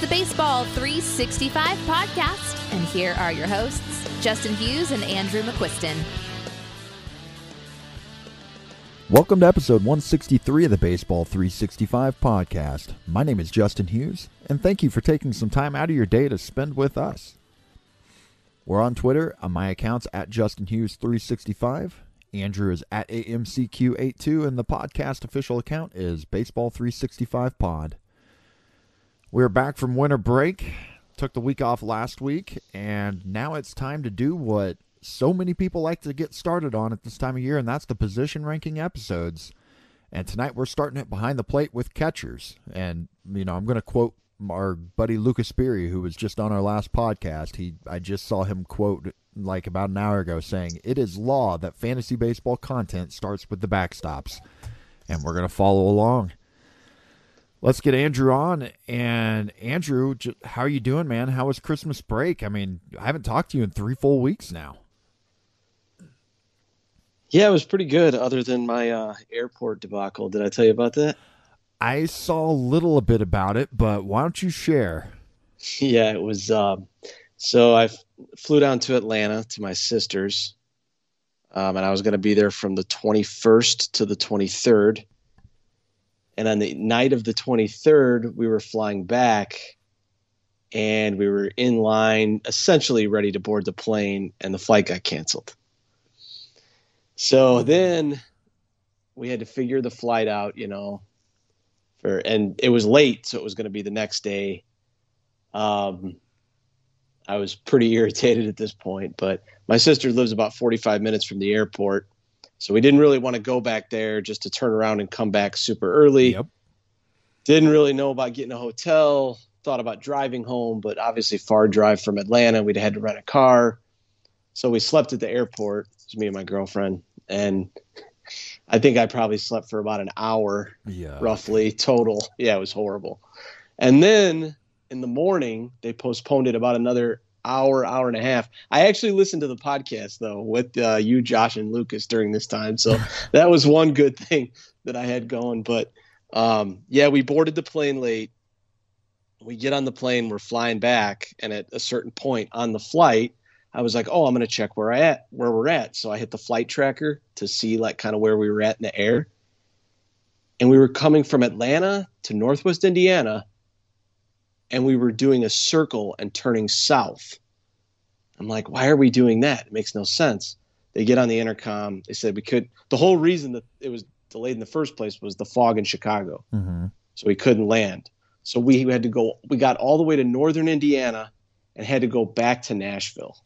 the Baseball 365 podcast, and here are your hosts, Justin Hughes and Andrew McQuiston. Welcome to episode 163 of the Baseball 365 podcast. My name is Justin Hughes, and thank you for taking some time out of your day to spend with us. We're on Twitter on my accounts at Justin Hughes 365. Andrew is at AMCQ82, and the podcast official account is Baseball 365 Pod. We're back from winter break. Took the week off last week, and now it's time to do what so many people like to get started on at this time of year, and that's the position ranking episodes. And tonight we're starting it behind the plate with catchers. And, you know, I'm going to quote our buddy Lucas Beery, who was just on our last podcast. He I just saw him quote like about an hour ago saying, It is law that fantasy baseball content starts with the backstops. And we're going to follow along. Let's get Andrew on. And Andrew, how are you doing, man? How was Christmas break? I mean, I haven't talked to you in three full weeks now. Yeah, it was pretty good, other than my uh, airport debacle. Did I tell you about that? I saw a little a bit about it, but why don't you share? Yeah, it was. Um, so I f- flew down to Atlanta to my sister's, um, and I was going to be there from the 21st to the 23rd. And on the night of the 23rd, we were flying back, and we were in line, essentially ready to board the plane, and the flight got canceled. So then we had to figure the flight out, you know, for and it was late, so it was going to be the next day. Um, I was pretty irritated at this point, but my sister lives about 45 minutes from the airport, so we didn't really want to go back there just to turn around and come back super early. Yep. Didn't really know about getting a hotel. Thought about driving home, but obviously far drive from Atlanta. We'd had to rent a car, so we slept at the airport. It was me and my girlfriend and I think I probably slept for about an hour, yeah. roughly total. Yeah, it was horrible. And then in the morning, they postponed it about another hour, hour and a half. I actually listened to the podcast though with uh, you, Josh, and Lucas during this time, so that was one good thing that I had going. But um, yeah, we boarded the plane late. We get on the plane, we're flying back, and at a certain point on the flight, I was like, oh, I'm going to check where I at where we're at. So I hit the flight tracker to see like kind of where we were at in the air. And we were coming from Atlanta to Northwest Indiana, and we were doing a circle and turning south. I'm like, why are we doing that? It makes no sense. They get on the intercom. They said we could. The whole reason that it was delayed in the first place was the fog in Chicago, mm-hmm. so we couldn't land. So we had to go. We got all the way to northern Indiana and had to go back to Nashville.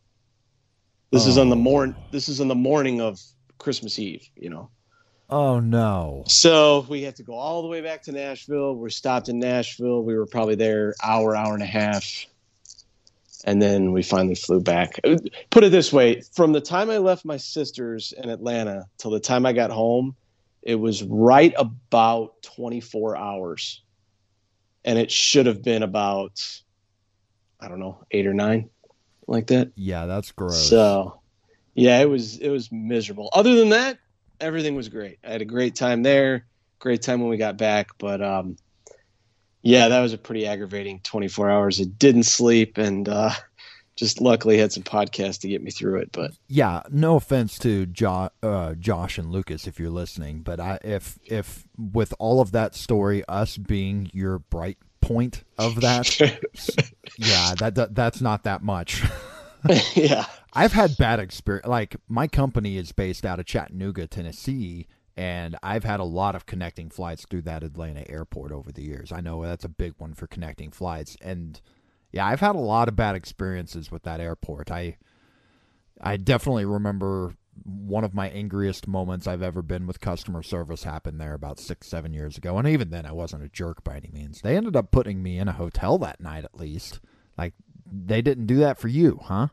This oh. is on the morn. This is in the morning of Christmas Eve. You know. Oh no! So we had to go all the way back to Nashville. We stopped in Nashville. We were probably there hour, hour and a half, and then we finally flew back. Put it this way: from the time I left my sisters in Atlanta till the time I got home, it was right about 24 hours, and it should have been about I don't know eight or nine like that. Yeah, that's gross. So, yeah, it was it was miserable. Other than that, everything was great. I had a great time there. Great time when we got back, but um, yeah, that was a pretty aggravating 24 hours. I didn't sleep and uh, just luckily had some podcasts to get me through it. But yeah, no offense to jo- uh, Josh and Lucas if you're listening, but I, if if with all of that story, us being your bright point of that, yeah, that, that that's not that much. yeah, I've had bad experience. Like my company is based out of Chattanooga, Tennessee, and I've had a lot of connecting flights through that Atlanta airport over the years. I know that's a big one for connecting flights, and yeah, I've had a lot of bad experiences with that airport. I I definitely remember one of my angriest moments I've ever been with customer service happened there about six, seven years ago. And even then, I wasn't a jerk by any means. They ended up putting me in a hotel that night at least. Like, they didn't do that for you, huh?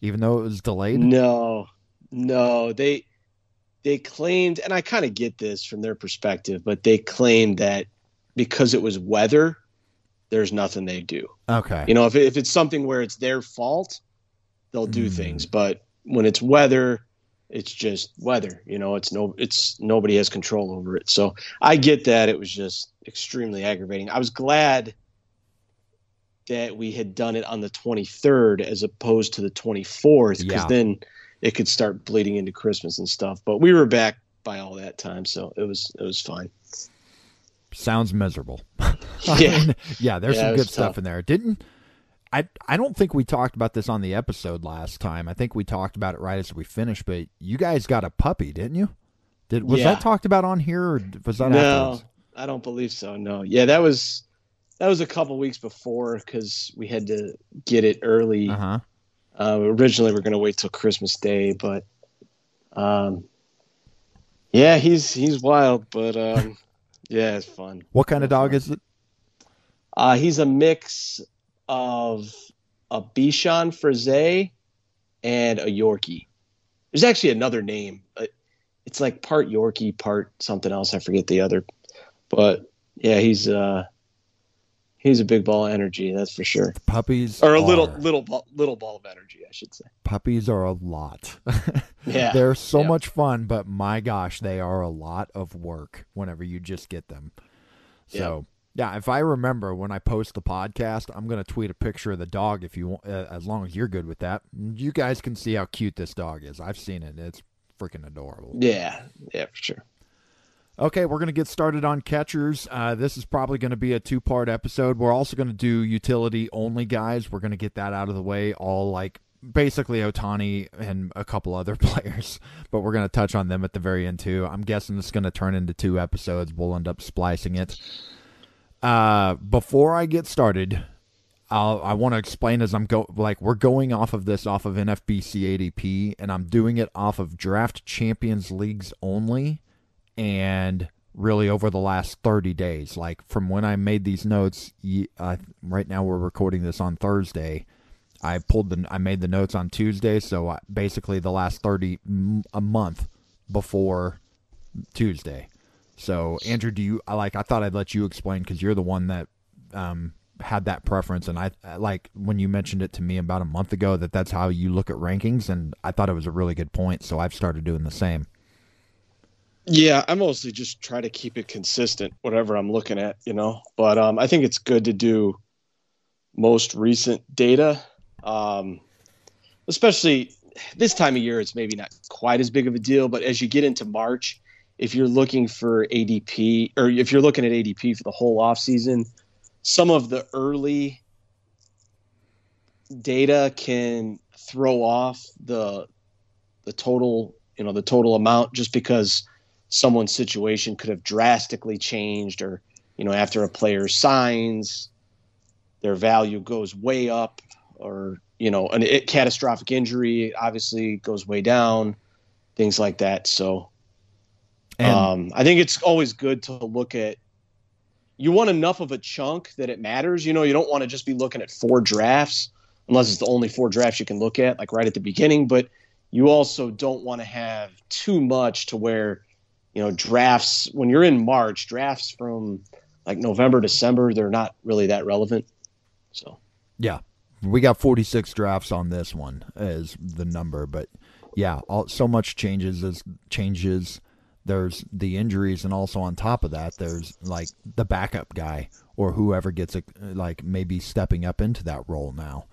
Even though it was delayed? No, no. They, they claimed, and I kind of get this from their perspective, but they claimed that because it was weather, there's nothing they do. Okay. You know, if, if it's something where it's their fault, they'll do mm. things. But when it's weather, it's just weather you know it's no it's nobody has control over it so i get that it was just extremely aggravating i was glad that we had done it on the 23rd as opposed to the 24th because Yeah. then it could start bleeding into Christmas and stuff. But we were back by all that time, so it was it was fine. Sounds miserable. Yeah. yeah. There's Yeah, some good stuff tough. in there. Didn't I? I don't think we talked about this on the episode last time. I think we talked about it right as we finished. But you guys got a puppy, didn't you? Did was Yeah. that talked about on here, or was that No, afterwards? I don't believe so. No, yeah, that was that was a couple weeks before because we had to get it early. Uh huh. Uh, originally, we are going to wait till Christmas Day, but um, yeah, he's he's wild, but um, yeah, it's fun. What kind of dog is it? Uh, he's a mix of a Bichon Frise and a Yorkie. There's actually another name. It's like part Yorkie, part something else. I forget the other, but yeah, he's uh, he's a big ball of energy, that's for sure. Puppies Or a little are- little ball, little ball of energy, I should say. puppies are a lot. Yeah, They're so yeah. much fun, but my gosh, they are a lot of work whenever you just get them. So, yeah, if I remember when I post the podcast, I'm going to tweet a picture of the dog if you want, uh, as long as you're good with that. You guys can see how cute this dog is. I've seen it. It's freaking adorable. Yeah, yeah, for sure. Okay, we're going to get started on catchers. Uh, this is probably going to be a two part episode. We're also going to do utility only guys. We're going to get that out of the way, all like basically Ohtani and a couple other players, but we're going to touch on them at the very end too. I'm guessing it's going to turn into two episodes. We'll end up splicing it. Uh, before I get started, I'll, I want to explain as I'm go like we're going off of this off of NFBC ADP, and I'm doing it off of Draft Champions leagues only and really over the last 30 days like from when i made these notes uh, right now we're recording this on thursday. I pulled the i made the notes on tuesday so I, basically the last 30 a month before tuesday. So andrew do you I like i thought i'd let you explain because you're the one that um had that preference and I- like when you mentioned it to me about a month ago that that's how you look at rankings and i thought it was a really good point so i've started doing the same Yeah, I mostly just try to keep it consistent, whatever I'm looking at, you know. But um, I think it's good to do most recent data, um, especially this time of year. It's maybe not quite as big of a deal, but as you get into March, if you're looking for ADP or if you're looking at ADP for the whole off season, some of the early data can throw off the the total, you know, the total amount just because someone's situation could have drastically changed or you know after a player signs their value goes way up or you know an it, catastrophic injury obviously goes way down things like that. So And- um, i think it's always good to look at you want enough of a chunk that it matters. You know you don't want to just be looking at four drafts unless it's the only four drafts you can look at like right at the beginning. But you also don't want to have too much to where you know drafts when you're in march drafts from like november december they're not really that relevant so Yeah, we got 46 drafts on this one as the number, but yeah, all, so much changes as changes. There's the injuries, and also on top of that, there's like the backup guy or whoever gets a, like maybe stepping up into that role now.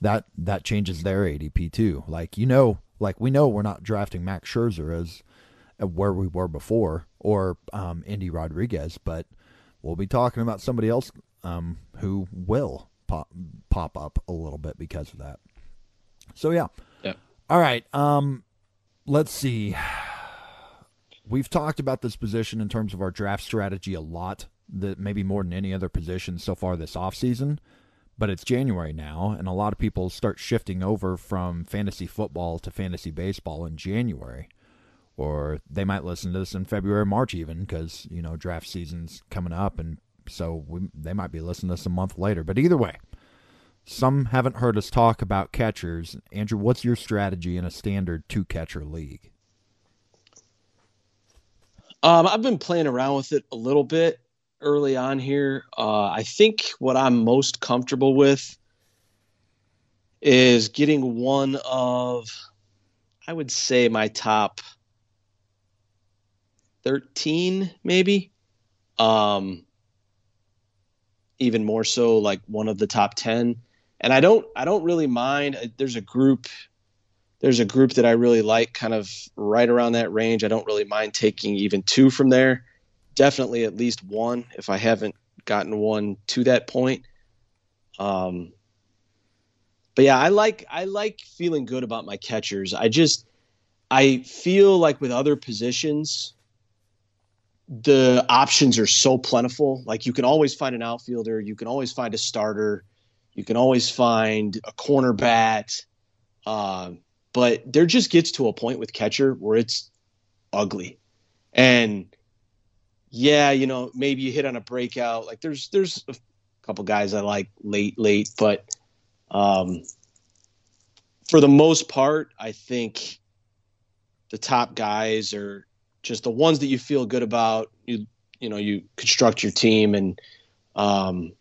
That that changes their ADP too. Like you know, like we know we're not drafting Max Scherzer as where we were before or um, Endy Rodriguez, but we'll be talking about somebody else um, who will pop pop up a little bit because of that. So yeah. Yeah. All right. Um let's see. We've talked about this position in terms of our draft strategy a lot, that maybe more than any other position so far this offseason. But it's January now, and a lot of people start shifting over from fantasy football to fantasy baseball in January. Or they might listen to this in February, March, even because you know draft season's coming up, and so we, they might be listening to this a month later. But either way, some haven't heard us talk about catchers. Andrew, what's your strategy in a standard two catcher league? um, i've been playing around with it a little bit early on here uh, i think what i'm most comfortable with is getting one of i would say my top 13 maybe. Um even more so like one of the top 10 and i don't i don't really mind uh, there's a group there's a group that i really like kind of right around that range. I don't really mind taking even two from there. Definitely at least one if i haven't gotten one to that point. Um but yeah i like i like feeling good about my catchers. I just i feel like with other positions the options are so plentiful. Like you can always find an outfielder, you can always find a starter, you can always find a corner bat. Uh, but there just gets to a point with catcher where it's ugly. And yeah, you know, maybe you hit on a breakout. Like there's there's a couple guys I like late, late, but um, for the most part, I think the top guys are just the ones that you feel good about. You you know you construct your team and um,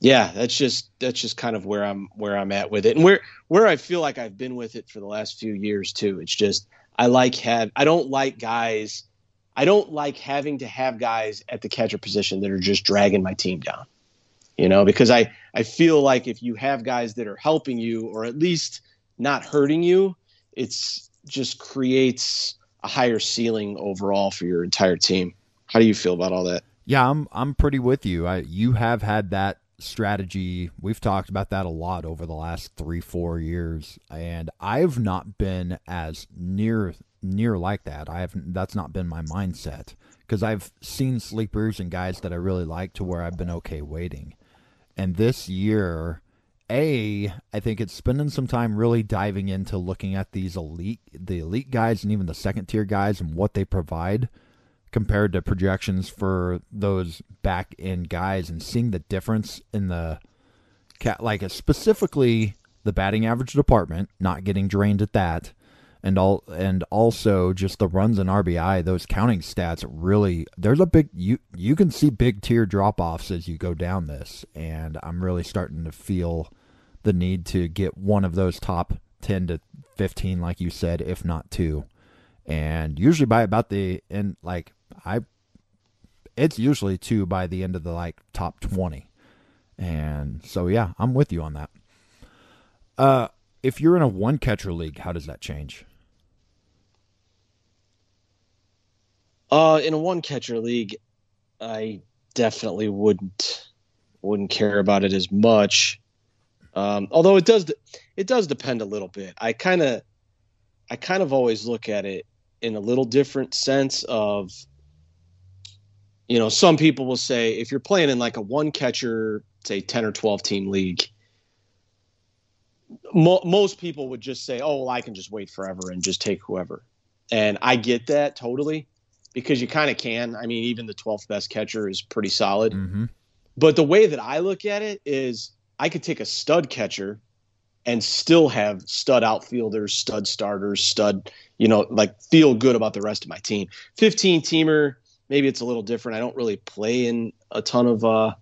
yeah, that's just that's just kind of where I'm where I'm at with it and where where I feel like I've been with it for the last few years too. It's just I like have I don't like guys I don't like having to have guys at the catcher position that are just dragging my team down. You know, because I I feel like if you have guys that are helping you or at least not hurting you, it's just creates a higher ceiling overall for your entire team. How do you feel about all that? Yeah, I'm I'm pretty with you. I you have had that strategy. We've talked about that a lot over the last 3-4 years and I've not been as near near like that. I have that's not been my mindset because I've seen sleepers and guys that I really like to where I've been okay waiting. And this year a, I think it's spending some time really diving into looking at these elite, the elite guys, and even the second tier guys and what they provide compared to projections for those back end guys, and seeing the difference in the cat, like specifically the batting average department, not getting drained at that, and all, and also just the runs and RBI. Those counting stats really, there's a big you you can see big tier drop offs as you go down this, and I'm really starting to feel the need to get one of those top 10 to 15 like you said if not two. And usually by about the end like i it's usually two by the end of the like top 20 and so yeah i'm with you on that. Uh if you're in a one catcher league how does that change? Uh in a one catcher league i definitely wouldn't wouldn't care about it as much um, although it does it does depend a little bit. I kind of I kind of always look at it in a little different sense of you know some people will say if you're playing in like a one catcher say 10 or 12 team league mo- most people would just say oh well i can just wait forever and just take whoever and i get that totally because you kind of can i mean even the 12th best catcher is pretty solid mm-hmm. but the way that i look at it is I could take a stud catcher and still have stud outfielders, stud starters, stud, you know, like feel good about the rest of my team. 15 teamer, maybe it's a little different. I don't really play in a ton of, uh,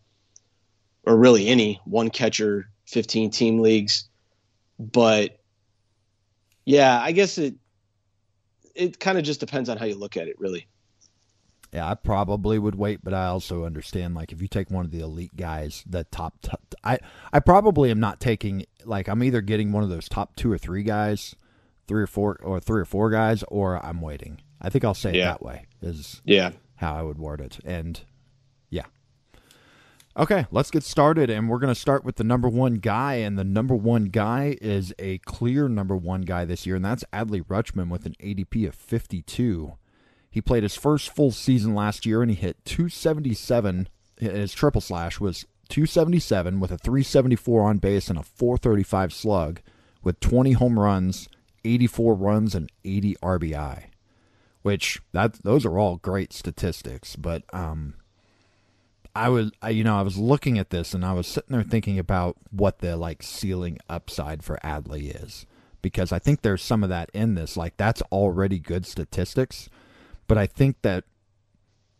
or really any one catcher 15 team leagues. But yeah, I guess it, it kind of just depends on how you look at it, really. Yeah, I probably would wait, but I also understand like if you take one of the elite guys, the top, I, I probably am not taking like I'm either getting one of those top two or three guys, three or four or three or four guys, or I'm waiting. I think I'll say yeah. it that way is yeah how I would word it, and yeah. Okay, let's get started, and we're going to start with the number one guy, and the number one guy is a clear number one guy this year, and that's Adley Rutschman with an ADP of 52. He played his first full season last year and he hit 277. His triple slash was 277 with a 374 on base and a 435 slug with 20 home runs, 84 runs, and 80 RBI. Which that those are all great statistics, but um, I was I, you know I was looking at this and I was sitting there thinking about what the like ceiling upside for Adley is because I think there's some of that in this. Like that's already good statistics, but I think that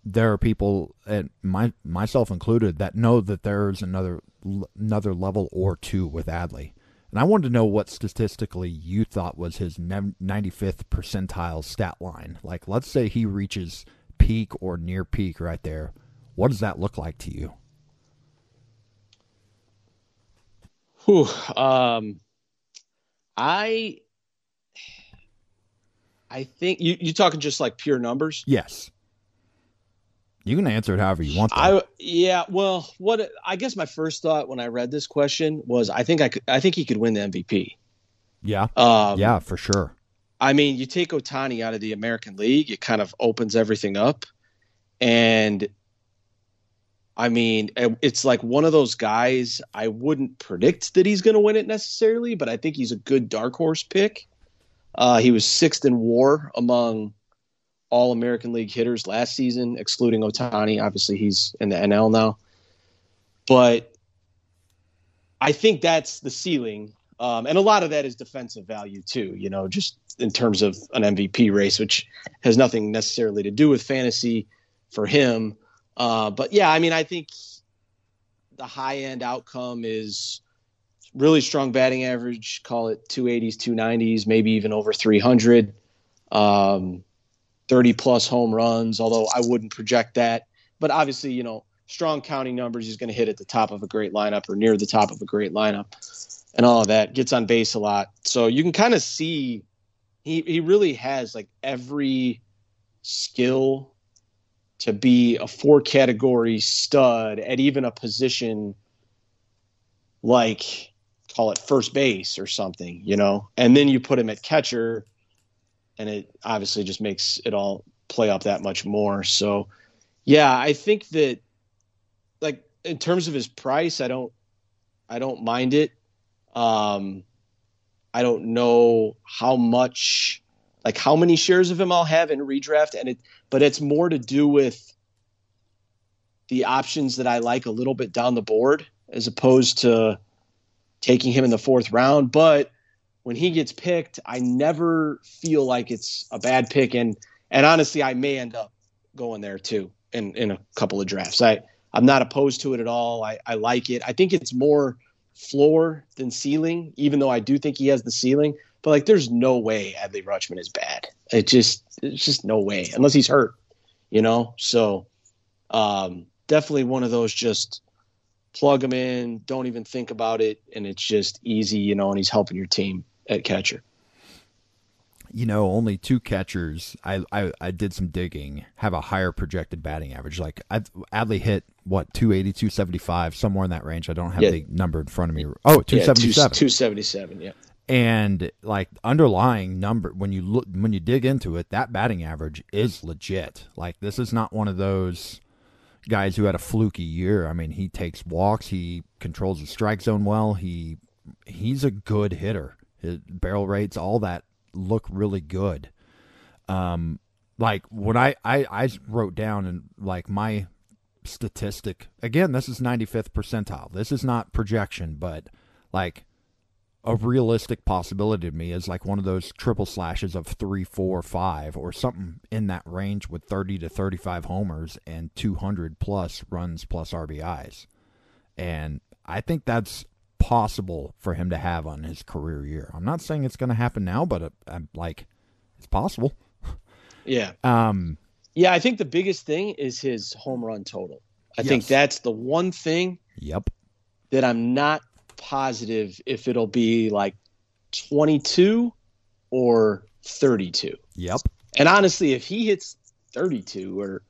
there are people, and my myself included, that know that there is another another level or two with Adley. And I wanted to know what statistically you thought was his 95th percentile stat line. Like, let's say he reaches peak or near peak right there. What does that look like to you? Whew, um, I I think you you talking just like pure numbers. Yes. You can answer it however you want. though. I yeah. Well, what I guess my first thought when I read this question was I think I could I think he could win the MVP. yeah. Um, yeah, for sure. I mean, you take Ohtani out of the American League, it kind of opens everything up. And I mean, it's like one of those guys I wouldn't predict that he's going to win it necessarily, but I think he's a good dark horse pick. Uh, he was sixth in war among all American League hitters last season, excluding Ohtani. Obviously, he's in the NL now. But I think that's the ceiling. Um, and a lot of that is defensive value, too, you know, just in terms of an MVP race, which has nothing necessarily to do with fantasy for him. Uh, but yeah, I mean, I think the high end outcome is really strong batting average, call it 280s, 290s, maybe even over 300. Um, 30 plus home runs, although I wouldn't project that. But obviously, you know, strong counting numbers, he's going to hit at the top of a great lineup or near the top of a great lineup and all of that. Gets on base a lot. So you can kind of see he, he really has like every skill to be a four category stud at even a position like call it first base or something, you know, and then you put him at catcher and it obviously just makes it all play up that much more. So, yeah, I think that like in terms of his price, I don't, I don't mind it. Um, I don't know how much, like how many shares of him I'll have in redraft, and it, but it's more to do with the options that I like a little bit down the board as opposed to taking him in the fourth round. But when he gets picked, I never feel like it's a bad pick, and and honestly, I may end up going there too in in a couple of drafts. I I'm not opposed to it at all. I I like it. I think it's more floor than ceiling, even though I do think he has the ceiling. But like, there's no way Adley Rutschman is bad. It just it's just no way unless he's hurt, you know. So um, definitely one of those just plug him in, don't even think about it, and it's just easy, you know. And he's helping your team at catcher. You know, only two catchers. I, I I did some digging. Have a higher projected batting average. Like I, Adley hit what 280, 275, somewhere in that range. I don't have Yeah. the number in front of me. Oh, 277. Two seventy seven. Yeah. and like underlying number when you look when you dig into it that batting average is legit like this is not one of those guys who had a fluky year. I mean he takes walks. He controls the strike zone well. He he's a good hitter. His barrel rates all that look really good. Um like when i i, I wrote down and like my statistic again this is 95th percentile. This is not projection but like a realistic possibility to me is like one of those triple slashes of three, four, five, or something in that range with 30 to 35 homers and 200 plus runs plus RBIs. And I think that's possible for him to have on his career year. I'm not saying it's going to happen now, but uh, I'm like, it's possible. Yeah. Um, Yeah. I think the biggest thing is his home run total. I think that's the one thing yep. that I'm not positive if it'll be like 22 or 32. Yep. And honestly, if he hits 32 or,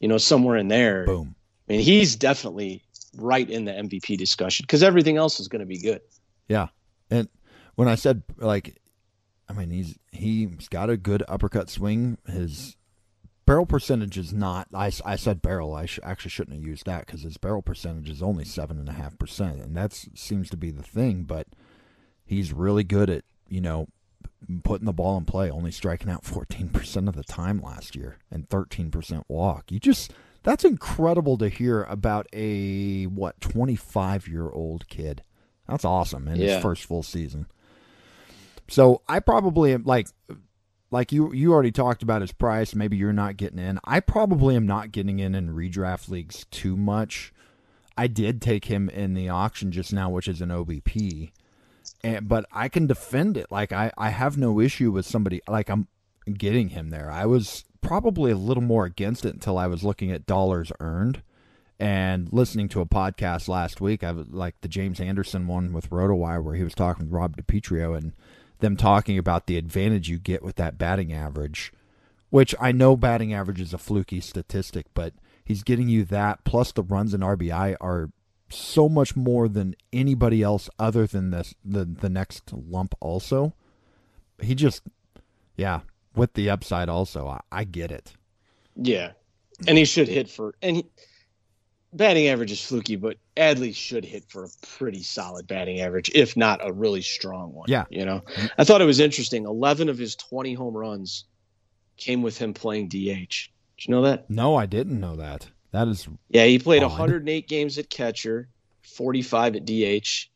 you know, somewhere in there, Boom. I mean, he's definitely right in the MVP discussion because everything else is going to be good. Yeah. And when I said like I mean he's he's got a good uppercut swing. His barrel percentage is not I, I said barrel. I sh- actually shouldn't have used that because his barrel percentage is only seven and a half percent, and that seems to be the thing. But he's really good at you know putting the ball in play, only striking out fourteen percent of the time last year and thirteen percent walk. You just that's incredible to hear about a what twenty five year old kid. That's awesome in Yeah. his first full season. So I probably am like like you you already talked about his price. Maybe you're not getting in. I probably am not getting in in redraft leagues too much. I did take him in the auction just now, which is an OBP, and but I can defend it. Like I I have no issue with somebody like I'm getting him there. I was probably a little more against it until I was looking at dollars earned, And listening to a podcast last week, I was like the James Anderson one with RotoWire, where he was talking with Rob DiPietro and them talking about the advantage you get with that batting average, which I know batting average is a fluky statistic, but he's getting you that plus the runs and RBI are so much more than anybody else other than this the the next lump also. He just yeah, with the upside also. I, I get it. Yeah. And he should hit for and he, batting average is fluky, but Adley should hit for a pretty solid batting average, if not a really strong one. Yeah. You know, mm-hmm. I thought it was interesting. 11 of his 20 home runs came with him playing DH. Did you know that? No, I didn't know that. That is. Yeah, he played odd. 108 games at catcher, 45 at DH,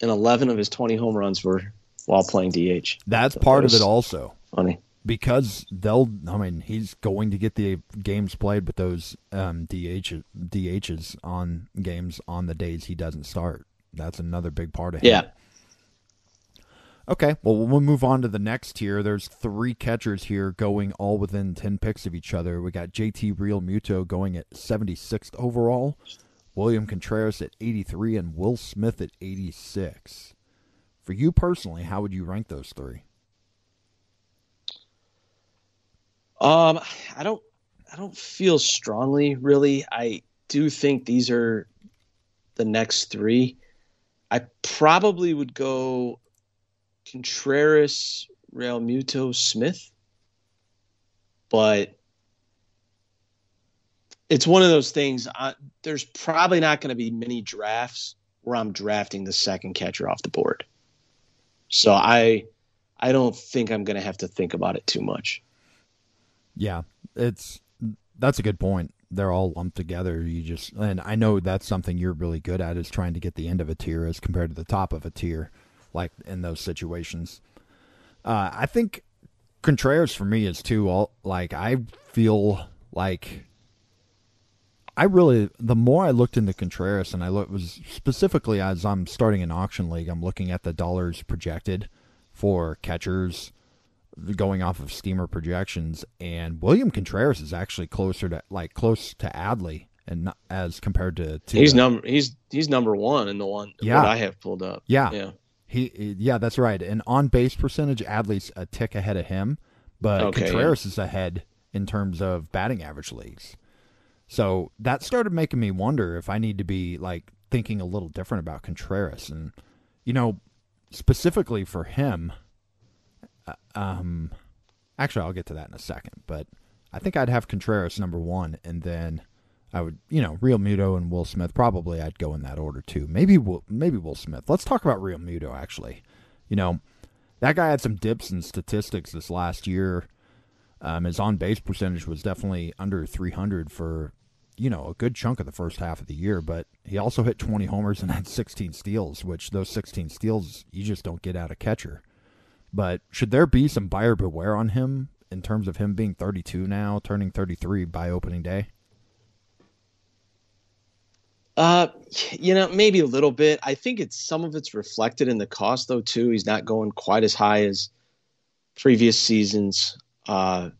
and 11 of his 20 home runs were while playing DH. That's so part that of it also. Funny because they'll. I mean, he's going to get the games played with those um, DH DHs on games on the days he doesn't start. That's another big part of it. Yeah. Okay, well, we'll move on to the next tier. There's three catchers here going all within 10 picks of each other. We got JT Realmuto going at 76th overall, William Contreras at 83, and Will Smith at 86. For you personally, how would you rank those three? Um, I don't, I don't feel strongly really. I do think these are the next three. I probably would go Contreras, Realmuto, Smith, but it's one of those things. I, there's probably not going to be many drafts where I'm drafting the second catcher off the board. So I, I don't think I'm going to have to think about it too much. Yeah, it's that's a good point. They're all lumped together. You just and I know that's something you're really good at is trying to get the end of a tier as compared to the top of a tier, like in those situations. Uh, I think Contreras for me is too. All like I feel like I really the more I looked into Contreras and I look was specifically as I'm starting an auction league, I'm looking at the dollars projected for catchers going off of steamer projections, and William Contreras is actually closer to like close to Adley, and not, as compared to, to he's number he's he's number one in the one yeah I have pulled up. Yeah, yeah, he yeah that's right. And on base percentage, Adley's a tick ahead of him, but okay, Contreras yeah. is ahead in terms of batting average leagues. So that started making me wonder if I need to be like thinking a little different about Contreras, and you know, specifically for him um, actually, I'll get to that in a second. But I think I'd have Contreras number one, and then I would, you know, Realmuto and Will Smith. Probably I'd go in that order too. Maybe Will, maybe Will Smith. Let's talk about Realmuto. Actually, you know, that guy had some dips in statistics this last year. Um, his on base percentage was definitely under 300 for you know a good chunk of the first half of the year, but he also hit 20 homers and had 16 steals, which those 16 steals you just don't get out of catcher. But should there be some buyer beware on him in terms of him being 32 now, turning 33 by opening day? Uh, you know, maybe a little bit. I think it's some of it's reflected in the cost though too. He's not going quite as high as previous seasons. Uh,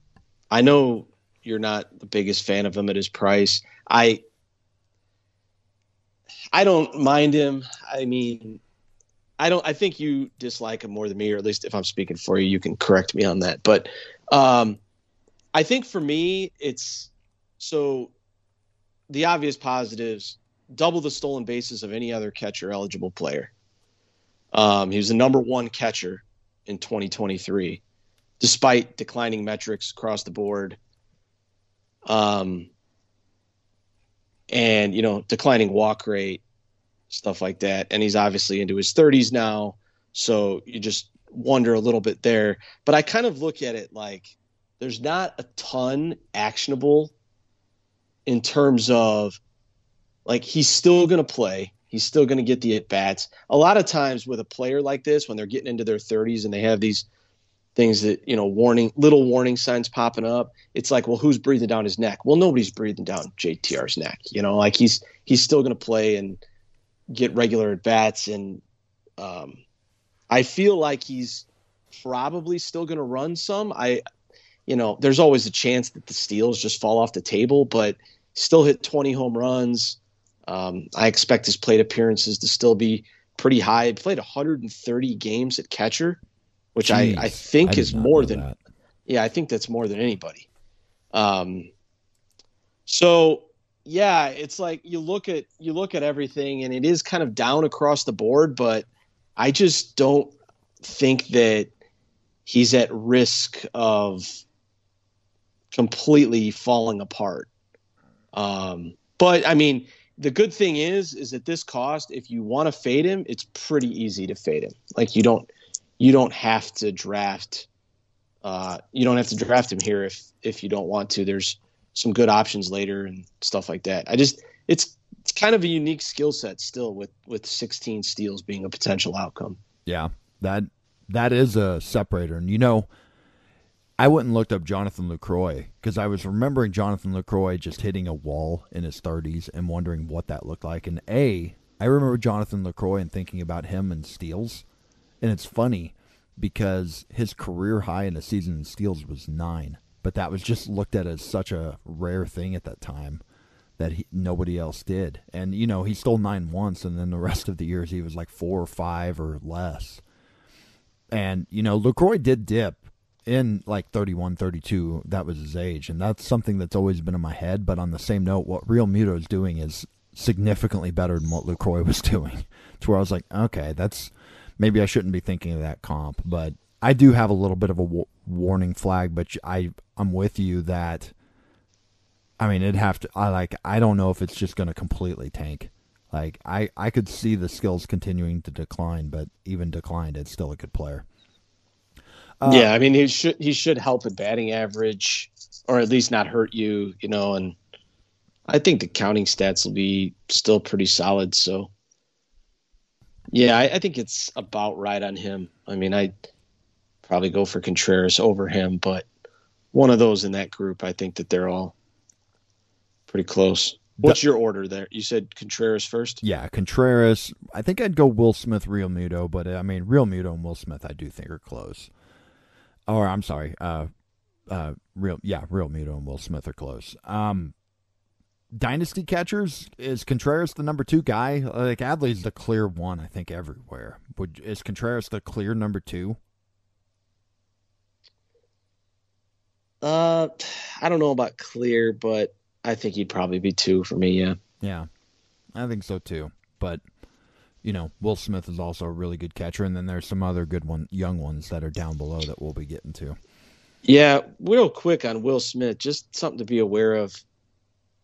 I know you're not the biggest fan of him at his price. I I don't mind him. I mean, I don't. I think you dislike him more than me, or at least if I'm speaking for you, you can correct me on that. But um, I think for me, it's so the obvious positives: double the stolen bases of any other catcher eligible player. Um, he was the number one catcher in 2023, despite declining metrics across the board. Um, and you know, declining walk rate stuff like that. And he's obviously into his 30s now. So you just wonder a little bit there. But I kind of look at it like there's not a ton actionable in terms of like he's still going to play. He's still going to get the at bats. A lot of times with a player like this, when they're getting into their 30s and they have these things that, you know, warning, little warning signs popping up, it's like, well, who's breathing down his neck? Well, nobody's breathing down JTR's neck. You know, like he's, he's still going to play and, get regular at bats, and um, I feel like he's probably still going to run some. I, you know, there's always a chance that the steals just fall off the table, but still hit 20 home runs. Um, I expect his plate appearances to still be pretty high. He played 130 games at catcher, which Jeez, I, I think I is more than that. yeah, I think that's more than anybody. Um, so yeah, it's like you look at you look at everything, and it is kind of down across the board, but I just don't think that he's at risk of completely falling apart. Um, but I mean, the good thing is, is at this cost, if you want to fade him, it's pretty easy to fade him. Like you don't, you don't have to draft. Uh, you don't have to draft him here if if you don't want to. There's some good options later and stuff like that. I just, it's it's kind of a unique skill set still with with 16 steals being a potential outcome. Yeah, that that is a separator, and you know I went and looked up Jonathan Lucroy because I was remembering Jonathan Lucroy just hitting a wall in his 30s and wondering what that looked like. And A, I remember Jonathan Lucroy and thinking about him and steals. And it's funny because his career high in a season in steals was nine, but that was just looked at as such a rare thing at that time that he, nobody else did. And, you know, he stole nine once, and then the rest of the years he was like four or five or less. And, you know, Lucroy did dip in like 31, 32, that was his age. And that's something that's always been in my head. But on the same note, what Realmuto is doing is significantly better than what Lucroy was doing. to where I was like, okay, that's maybe I shouldn't be thinking of that comp. But I do have a little bit of a warning flag, but I, I'm with you that. I mean, it'd have to. I like. I don't know if it's just going to completely tank. Like I, I could see the skills continuing to decline, but even declined, it's still a good player. Uh, yeah, I mean he should he should help with batting average, or at least not hurt you, you know. And I think the counting stats will be still pretty solid. So, yeah, I, I think it's about right on him. I mean, I probably go for Contreras over him, but one of those in that group, I think that they're all pretty close. What's your order there? You said Contreras first. Yeah, Contreras. I think I'd go Will Smith, Realmuto, but I mean Realmuto and Will Smith, I do think are close or I'm sorry, uh, uh, real yeah, Realmuto and Will Smith are close. Um, dynasty catchers is Contreras the number two guy? Like Adley's the clear one, I think everywhere. Would is Contreras the clear number two? Uh, I don't know about clear, but I think he'd probably be two for me. Yeah. Yeah, I think so too. But you know, Will Smith is also a really good catcher, and then there's some other good one, young ones that are down below that we'll be getting to. Yeah, real quick on Will Smith, just something to be aware of.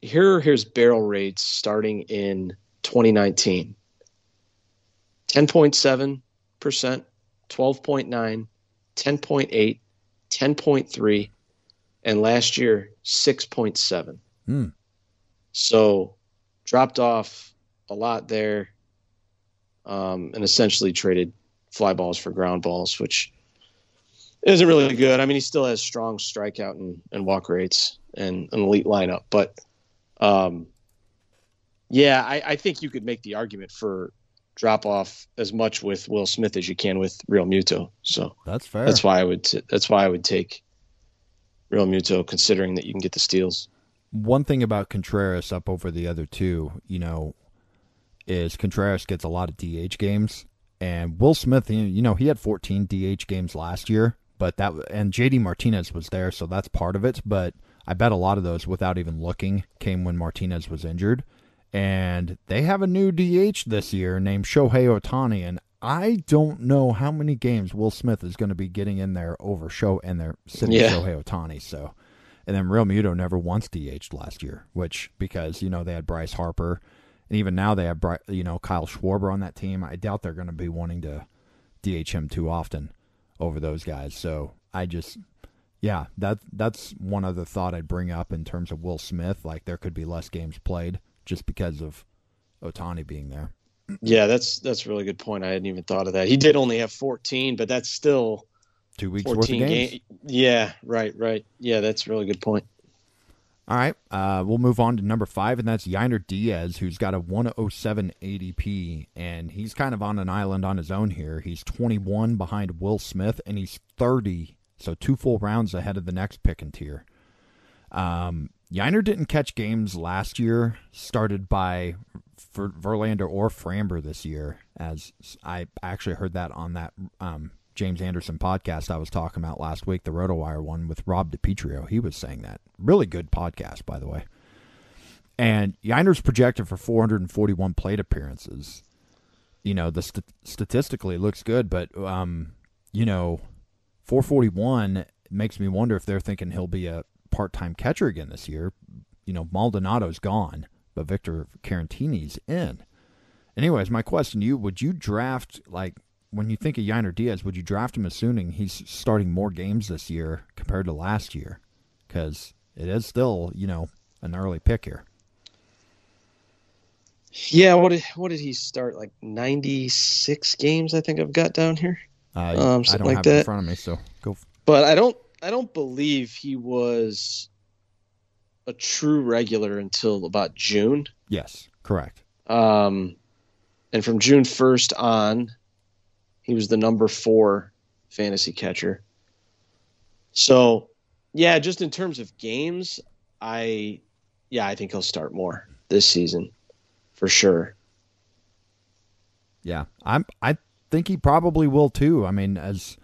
Here are his barrel rates starting in 2019 10.7%, 12.9, 10.8, 10.3, and last year 6.7. Hmm. So dropped off a lot there um, and essentially traded fly balls for ground balls, which isn't really good. I mean, he still has strong strikeout and, and walk rates and an elite lineup, but um, yeah, I, I think you could make the argument for drop off as much with Will Smith as you can with Realmuto So that's fair. That's why I would. T- that's why I would take Realmuto, considering that you can get the steals. One thing about Contreras up over the other two, you know, is Contreras gets a lot of DH games, and Will Smith, you know, he had 14 DH games last year, but that and JD Martinez was there, so that's part of it. But I bet a lot of those, without even looking, came when Martinez was injured. And they have a new DH this year named Shohei Ohtani, and I don't know how many games Will Smith is going to be getting in there over show and they're sitting yeah. Shohei Ohtani. So, and then Realmuto never once DH'd last year, which because you know they had Bryce Harper and even now they have you know Kyle Schwarber on that team. I doubt they're going to be wanting to DH him too often over those guys. So I just yeah, that that's one other thought I'd bring up in terms of Will Smith. Like there could be less games played just because of Ohtani being there. Yeah, that's that's a really good point. I hadn't even thought of that. He did only have 14, but that's still two weeks worth of games. Game. Yeah, right, right. Yeah, that's a really good point. All right, uh, we'll move on to number five, and that's Yainer Diaz, who's got a 107 ADP, and he's kind of on an island on his own here. He's 21 behind Will Smith, and he's 30, so two full rounds ahead of the next pick and tier. Um, Yainer didn't catch games last year, started by Ver- Verlander or Framber this year, as I actually heard that on that um, James Anderson podcast I was talking about last week, the RotoWire one with Rob DiPietro. He was saying that. Really good podcast, by the way. And Yainer's projected for 441 plate appearances. You know, the st- statistically looks good, but um, you know, 441 makes me wonder if they're thinking he'll be a part-time catcher again this year. You know, Maldonado's gone, but Victor Caratini's in. Anyways, my question to you: Would you draft like when you think of Yainer Diaz? Would you draft him assuming he's starting more games this year compared to last year? Because it is still, you know, an early pick here. Yeah, what did what did he start? Like ninety six games, I think I've got down here. Uh, um, I don't like have that. it in front of me, so go. But I don't I don't believe he was a true regular until about June. Yes, correct. Um, and from June first on, he was the number four fantasy catcher. So, yeah, just in terms of games, I, yeah, I think he'll start more this season for sure. Yeah, I'm. I think he probably will too. I mean, as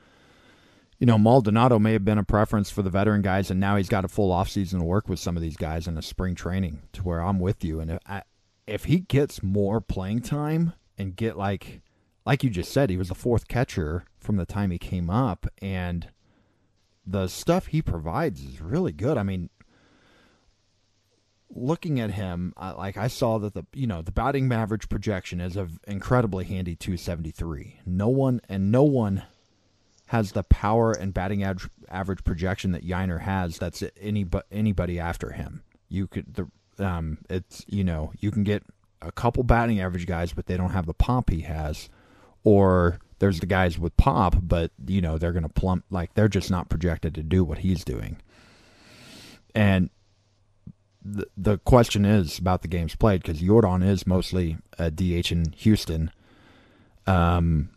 you know, Maldonado may have been a preference for the veteran guys, and now he's got a full offseason to work with some of these guys in a spring training. To where I'm with you, and if, I, if he gets more playing time and get like, like you just said, he was the fourth catcher from the time he came up, and the stuff he provides is really good. I mean, looking at him, uh, like I saw that the you know the batting average projection is an incredibly handy 273. No one and no one has the power and batting average, average projection that Yainer has. That's any but anybody after him. You could the um it's you know you can get a couple batting average guys, but they don't have the pop he has, or there's the guys with pop, but you know they're gonna plump like they're just not projected to do what he's doing. And the, the question is about the games played because Yordan is mostly a DH in Houston. Um,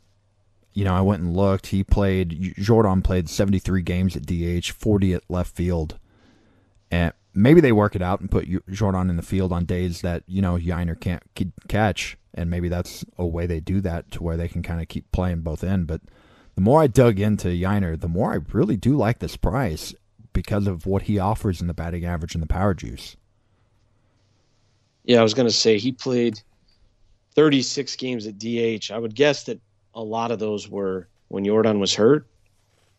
you know, I went and looked. He played. Yordan played 73 games at DH, 40 at left field, and maybe they work it out and put Yordan in the field on days that you know Yainer can't catch, and maybe that's a way they do that to where they can kind of keep playing both in. But the more I dug into Yainer, the more I really do like this price, because of what he offers in the batting average and the power juice. Yeah, I was going to say he played 36 games at DH. I would guess that a lot of those were when Yordan was hurt,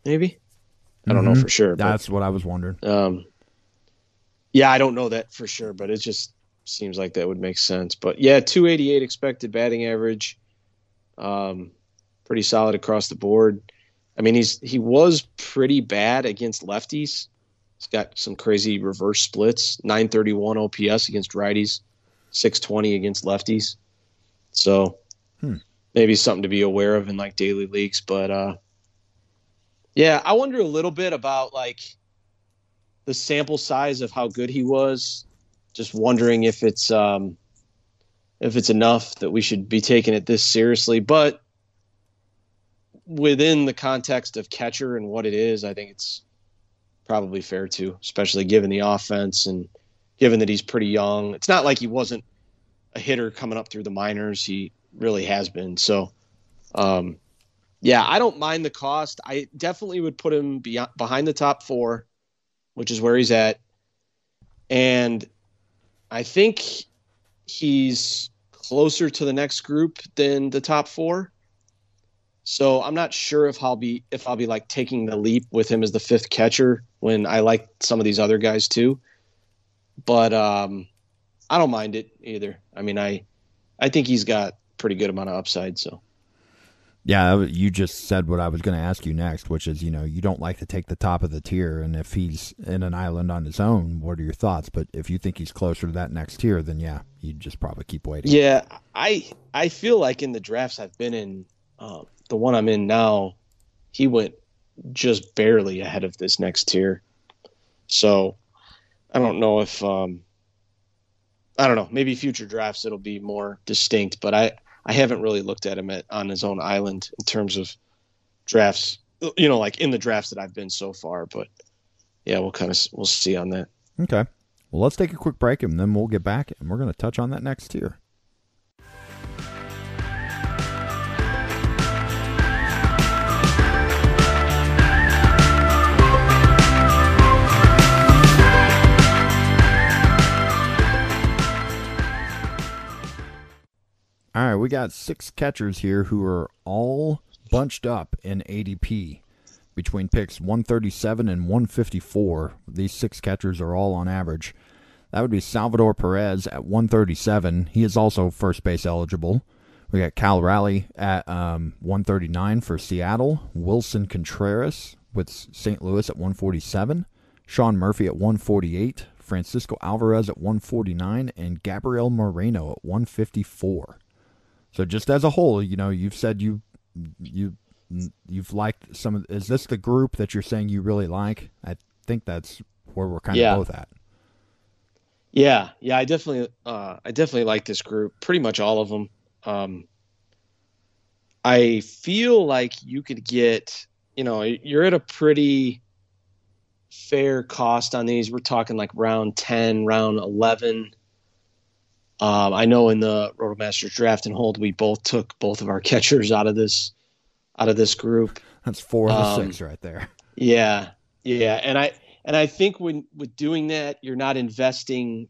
maybe. I don't mm-hmm. know for sure. That's but, what I was wondering. Um, yeah, I don't know that for sure, but it just seems like that would make sense. But yeah, 288 expected batting average. Um, pretty solid across the board. I mean, he's he was pretty bad against lefties. He's got some crazy reverse splits, 931 OPS against righties, 620 against lefties. So hmm. Maybe something to be aware of in like daily leagues. But uh, yeah, I wonder a little bit about like the sample size of how good he was. Just wondering if it's um, if it's enough that we should be taking it this seriously. But within the context of catcher and what it is, I think it's probably fair to, especially given the offense and given that he's pretty young. It's not like he wasn't a hitter coming up through the minors. He really has been. So, um, yeah, I don't mind the cost. I definitely would put him beyond, behind the top four, which is where he's at. And I think he's closer to the next group than the top four. So I'm not sure if I'll be if I'll be like taking the leap with him as the fifth catcher when I like some of these other guys too. But um, I don't mind it either. I mean, I I think he's got pretty good amount of upside. So. Yeah, you just said what I was going to ask you next, which is, you know, you don't like to take the top of the tier, and if he's in an island on his own, what are your thoughts? But if you think he's closer to that next tier, then yeah, you just probably keep waiting. Yeah, I I feel like in the drafts I've been in, um, the one I'm in now, he went just barely ahead of this next tier. So I don't know if um, I don't know. Maybe future drafts it'll be more distinct, but I I haven't really looked at him at, on his own island in terms of drafts. You know, like in the drafts that I've been so far. But yeah, we'll kind of we'll see on that. Okay. Well, let's take a quick break and then we'll get back and we're going to touch on that next tier. All right, we got six catchers here who are all bunched up in ADP between picks 137 and 154. These six catchers are all on average. That would be Salvador Perez at 137. He is also first base eligible. We got Cal Raleigh at um, 139 for Seattle. Willson Contreras with St. Louis at 147. Sean Murphy at 148. Francisco Alvarez at 149. And Gabriel Moreno at 154. So just as a whole, you know, you've said you you you've liked some of. Is this the group that you're saying you really like? I think that's where we're kind Yeah. of both at. Yeah, yeah, I definitely, uh, I definitely like this group. Pretty much all of them. Um, I feel like you could get, you know, you're at a pretty fair cost on these. We're talking like round ten, round eleven. Um, I know in the Rotomasters draft and hold, we both took both of our catchers out of this, out of this group. That's four of the Um, six right there. Yeah, yeah, and I and I think when with doing that, you're not investing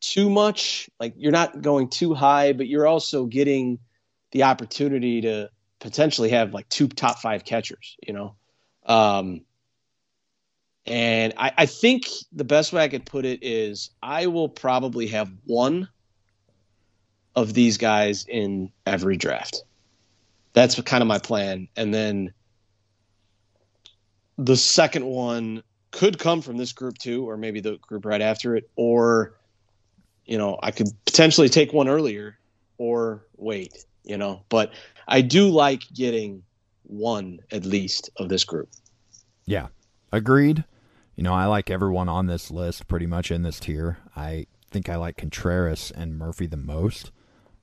too much. Like you're not going too high, but you're also getting the opportunity to potentially have like two top five catchers. You know, um, and I, I think the best way I could put it is I will probably have one of these guys in every draft. That's kind of my plan, and then the second one could come from this group too, or maybe the group right after it, or you know, I could potentially take one earlier or wait, you know. But I do like getting one at least of this group. Yeah, agreed. You know, I like everyone on this list pretty much in this tier. I think I like Contreras and Murphy the most.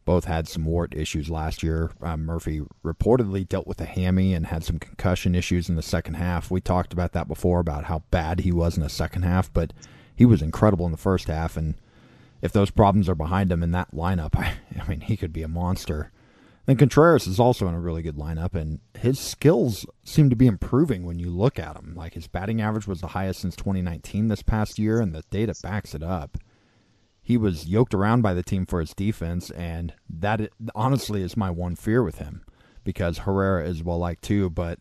Both had some wart issues last year. Uh, Murphy reportedly dealt with a hammy and had some concussion issues in the second half. We talked about that before about how bad he was in the second half, but he was incredible in the first half. And if those problems are behind him in that lineup, I, I mean, he could be a monster. And Contreras is also in a really good lineup, and his skills seem to be improving when you look at him. Like his batting average was the highest since 2019 this past year, and the data backs it up. He was yoked around by the team for his defense, and that honestly is my one fear with him because Herrera is well liked too. But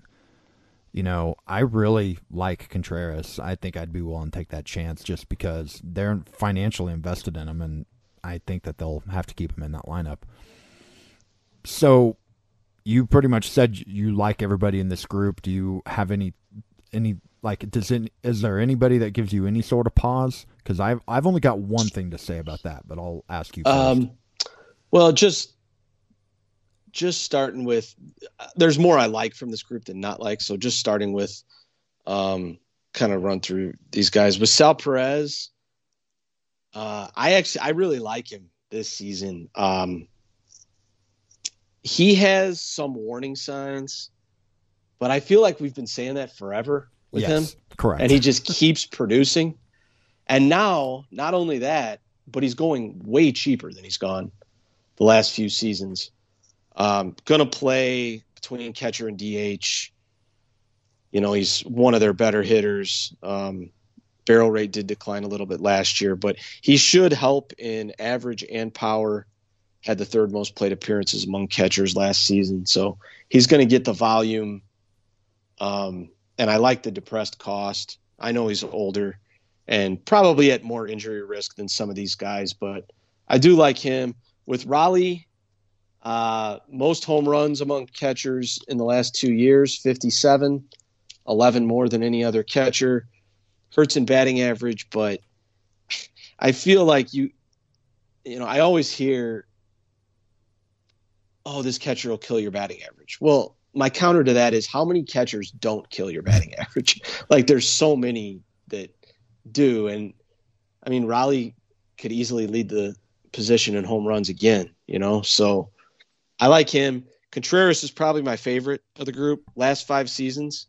you know, I really like Contreras. I think I'd be willing to take that chance just because they're financially invested in him, and I think that they'll have to keep him in that lineup. So, you pretty much said you like everybody in this group. Do you have any any like does it, is there anybody that gives you any sort of pause? Because I've I've only got one thing to say about that, but I'll ask you first. Um, well, just just starting with, there's more I like from this group than not like. So just starting with, um, kind of run through these guys with Sal Perez. Uh, I actually I really like him this season. Um, he has some warning signs, but I feel like we've been saying that forever with him correct. and he just keeps producing. And now, not only that, but he's going way cheaper than he's gone the last few seasons. Um, gonna play between catcher and DH. You know, he's one of their better hitters. Um, barrel rate did decline a little bit last year, but he should help in average and power. Had the third most plate appearances among catchers last season, so he's going to get the volume. Um, and I like the depressed cost. I know he's older and probably at more injury risk than some of these guys, but I do like him. With Raleigh, uh, most home runs among catchers in the last two years 57, 11 more than any other catcher. Hurts in batting average, but I feel like you, you know, I always hear, oh, this catcher will kill your batting average. Well, my counter to that is how many catchers don't kill your batting average? like there's so many that do. And I mean, Raleigh could easily lead the position in home runs again, you know? So I like him. Contreras is probably my favorite of the group. Last five seasons,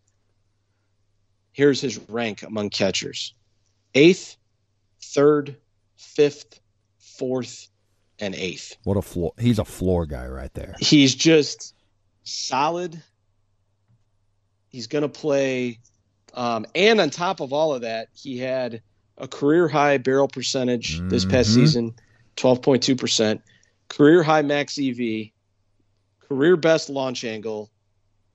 here's his rank among catchers eighth, third, fifth, fourth, and eighth. What a floor! He's a floor guy right there. He's just solid. He's going to play, um, and on top of all of that, he had a career high barrel percentage this past Mhm. season, twelve point two percent, career high max EV, career best launch angle,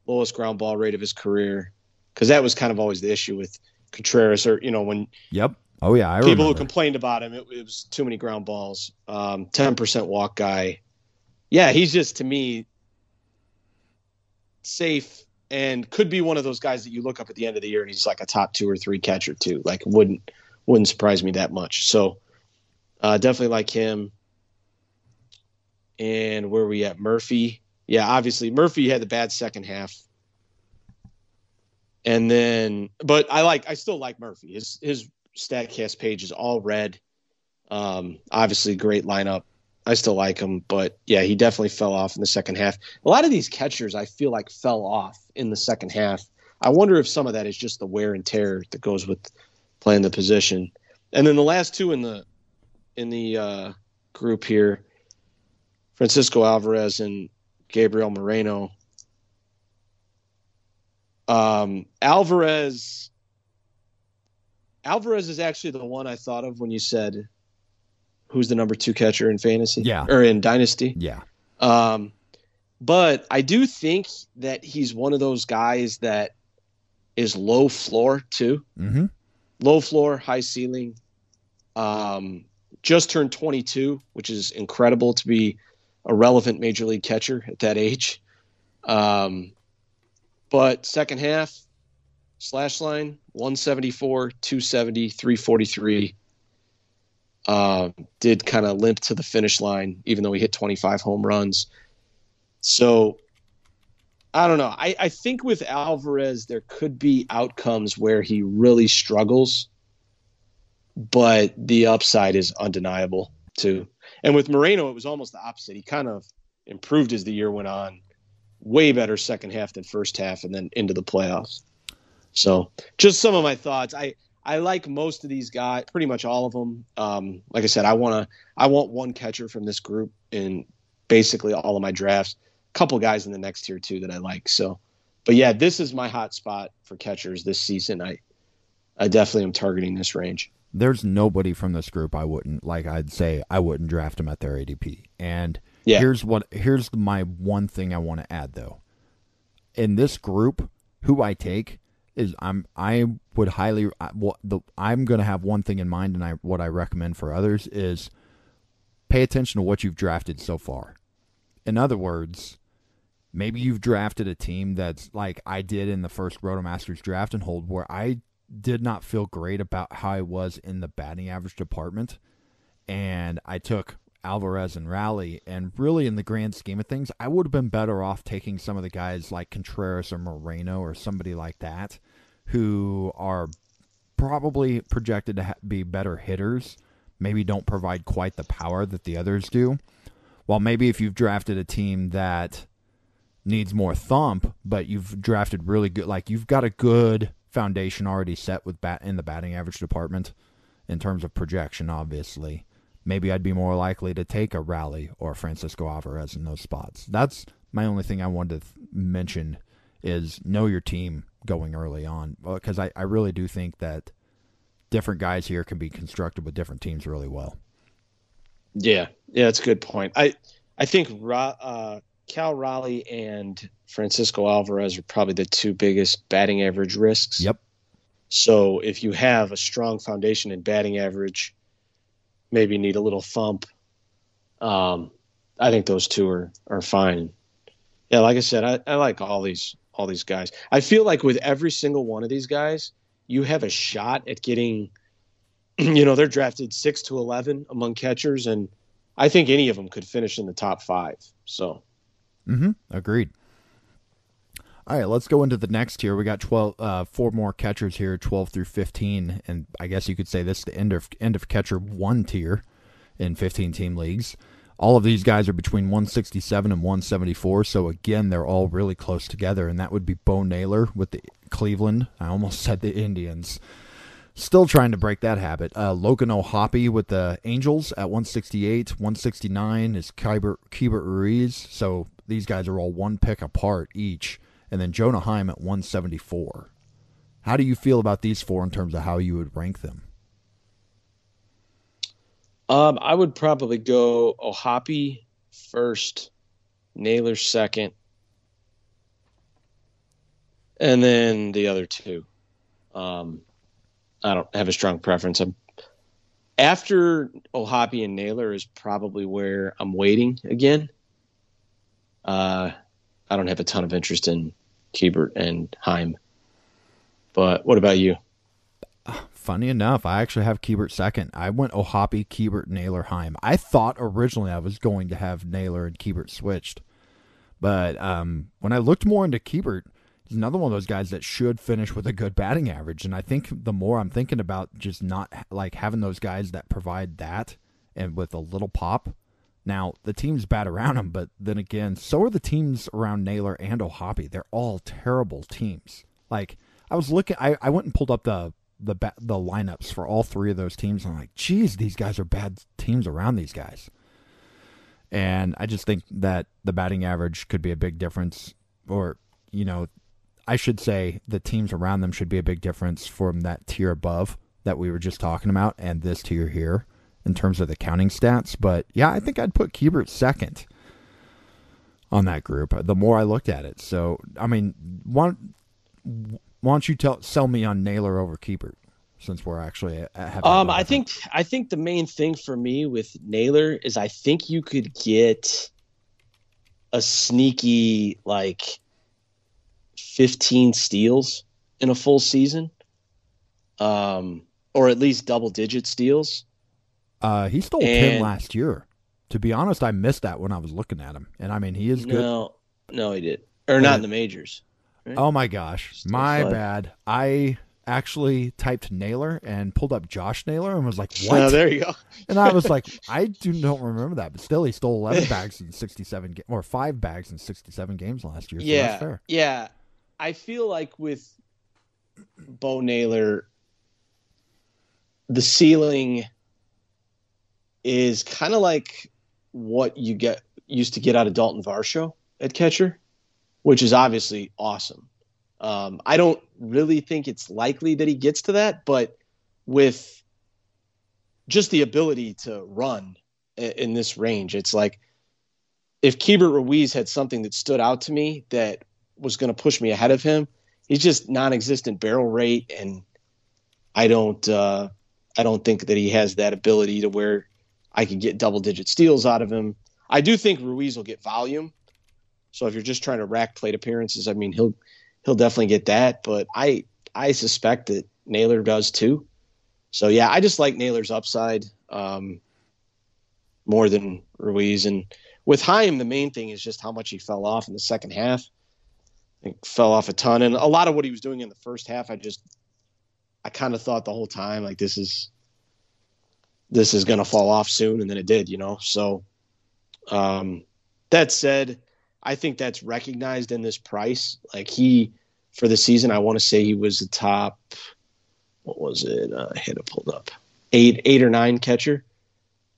lowest ground ball rate of his career. Because that was kind of always the issue with Contreras, or you know when Yep. Oh yeah, I remember. people who complained about him, it, it was too many ground balls. Um, Ten percent walk guy. Yeah, he's just to me safe and could be one of those guys that you look up at the end of the year and he's like a top two or three catcher too. Like wouldn't wouldn't surprise me that much. So uh, definitely like him. And where are we at? Murphy. Yeah, obviously Murphy had the bad second half. And then, but I like, I still like Murphy. His his Statcast page is all red. Um, obviously, great lineup. I still like him, but yeah, he definitely fell off in the second half. A lot of these catchers, I feel like, fell off in the second half. I wonder if some of that is just the wear and tear that goes with playing the position. And then the last two in the in the uh, group here, Francisco Alvarez and Gabriel Moreno. Um, Alvarez. Alvarez is actually the one I thought of when you said, "Who's the number two catcher in fantasy?" Yeah. or in dynasty. yeah. Um, but I do think that he's one of those guys that is low floor too. Mm-hmm. Low floor, high ceiling. Um, just turned 22, which is incredible to be a relevant major league catcher at that age. Um, but second half, slash line 174, 270, 343. Uh, did kind of limp to the finish line, even though he hit 25 home runs. So I don't know. I, I think with Alvarez, there could be outcomes where he really struggles, but the upside is undeniable too. And with Moreno, it was almost the opposite. He kind of improved as the year went on. Way better second half than first half, and then into the playoffs. So, just some of my thoughts. I I like most of these guys, pretty much all of them. Um, like I said, I want to I want one catcher from this group in basically all of my drafts. A couple guys in the next tier too that I like. So, but yeah, this is my hot spot for catchers this season. I I definitely am targeting this range. There's nobody from this group I wouldn't like. I'd say I wouldn't draft him at their ADP. And Yeah. here's what here's my one thing I want to add though. In this group, who I take is I'm I would highly I, what the I'm going to have one thing in mind, and I what I recommend for others is pay attention to what you've drafted so far. In other words, maybe you've drafted a team that's like I did in the first Rotomasters draft and hold where I did not feel great about how I was in the batting average department. And I took Alvarez and Raleigh. And really, in the grand scheme of things, I would have been better off taking some of the guys like Contreras or Moreno or somebody like that who are probably projected to ha- be better hitters, maybe don't provide quite the power that the others do. While maybe if you've drafted a team that needs more thump, but you've drafted really good, like you've got a good foundation already set with bat in the batting average department in terms of projection, obviously. Maybe I'd be more likely to take a Raleigh or Francisco Alvarez in those spots. That's my only thing I wanted to th- mention is know your team going early on because I, I really do think that different guys here can be constructed with different teams really well. Yeah, yeah, that's a good point. I I think Ra, uh, Cal Raleigh and Francisco Alvarez are probably the two biggest batting average risks. Yep. So if you have a strong foundation in batting average, maybe need a little thump. Um, I think those two are are fine. Yeah, like I said, I, I like all these all these guys. I feel like with every single one of these guys, you have a shot at getting. You know, they're drafted six to eleven among catchers, and I think any of them could finish in the top five. So Mm-hmm. Agreed. All right, let's go into the next tier. We got twelve, uh, four more catchers here, twelve through fifteen, and I guess you could say this is the end of end of catcher one tier in fifteen team leagues. All of these guys are between 167 and 174, so again, they're all really close together, and that would be Bo Naylor with the Cleveland. I almost said the Indians. Still trying to break that habit. Uh, Logan O'Hoppe with the Angels at 168. 169 is Keibert Ruiz. So these guys are all one pick apart each. And then Jonah Heim at 174. How do you feel about these four in terms of how you would rank them? Um, I would probably go O'Hoppe first, Naylor second, and then the other two. Um, I don't have a strong preference. I'm, after O'Hoppe and Naylor is probably where I'm waiting again. Uh, I don't have a ton of interest in Keibert and Heim. But what about you? Funny enough, I actually have Keibert second. I went O'Hoppe, Keibert, Naylor, Heim. I thought originally I was going to have Naylor and Keibert switched. But um, when I looked more into Keibert – he's another one of those guys that should finish with a good batting average. And I think the more I'm thinking about just not like having those guys that provide that and with a little pop. Now the teams bat around him, but then again, so are the teams around Naylor and O'Hoppe. They're all terrible teams. Like I was looking, I, I went and pulled up the the the lineups for all three of those teams. I'm like, geez, these guys are bad teams around these guys. And I just think that the batting average could be a big difference, or you know, I should say the teams around them should be a big difference from that tier above that we were just talking about and this tier here in terms of the counting stats. But yeah, I think I'd put Keibert second on that group. The more I looked at it, so I mean, why, why don't you tell sell me on Naylor over Keibert? Since we're actually having um, I think I think the main thing for me with Naylor is I think you could get a sneaky like 15 steals in a full season, um, or at least double digit steals. Uh, he stole and, 10 last year. To be honest, I missed that when I was looking at him. And I mean, he is good. No, no, he did. Or not in the majors. Right? Oh my gosh. My bad. I actually typed Naylor and pulled up Josh Naylor and was like, "What?" Oh, there you go. and I was like, "I do don't remember that," but still, he stole eleven bags in sixty-seven ga- or five bags in sixty-seven games last year. So yeah, yeah. I feel like with Bo Naylor, the ceiling is kind of like what you get used to get out of Dalton Varsho at catcher, which is obviously awesome. Um, I don't really think it's likely that he gets to that, but with just the ability to run in, this range, it's like if Keibert Ruiz had something that stood out to me that was going to push me ahead of him. He's just non-existent barrel rate, and I don't uh, I don't think that he has that ability to where I could get double-digit steals out of him. I do think Ruiz will get volume. So if you're just trying to rack plate appearances, I mean he'll he'll definitely get that. But I I suspect that Naylor does too. So yeah, I just like Naylor's upside um, more than Ruiz. And with Heim, the main thing is just how much he fell off in the second half fell off a ton. And a lot of what he was doing in the first half, I just, I kind of thought the whole time like this is, this is going to fall off soon, and then it did, you know. So, um, that said, I think that's recognized in this price. Like he, for the season, I want to say he was the top. What was it? Uh, I had it pulled up. Eight, eight or nine catcher,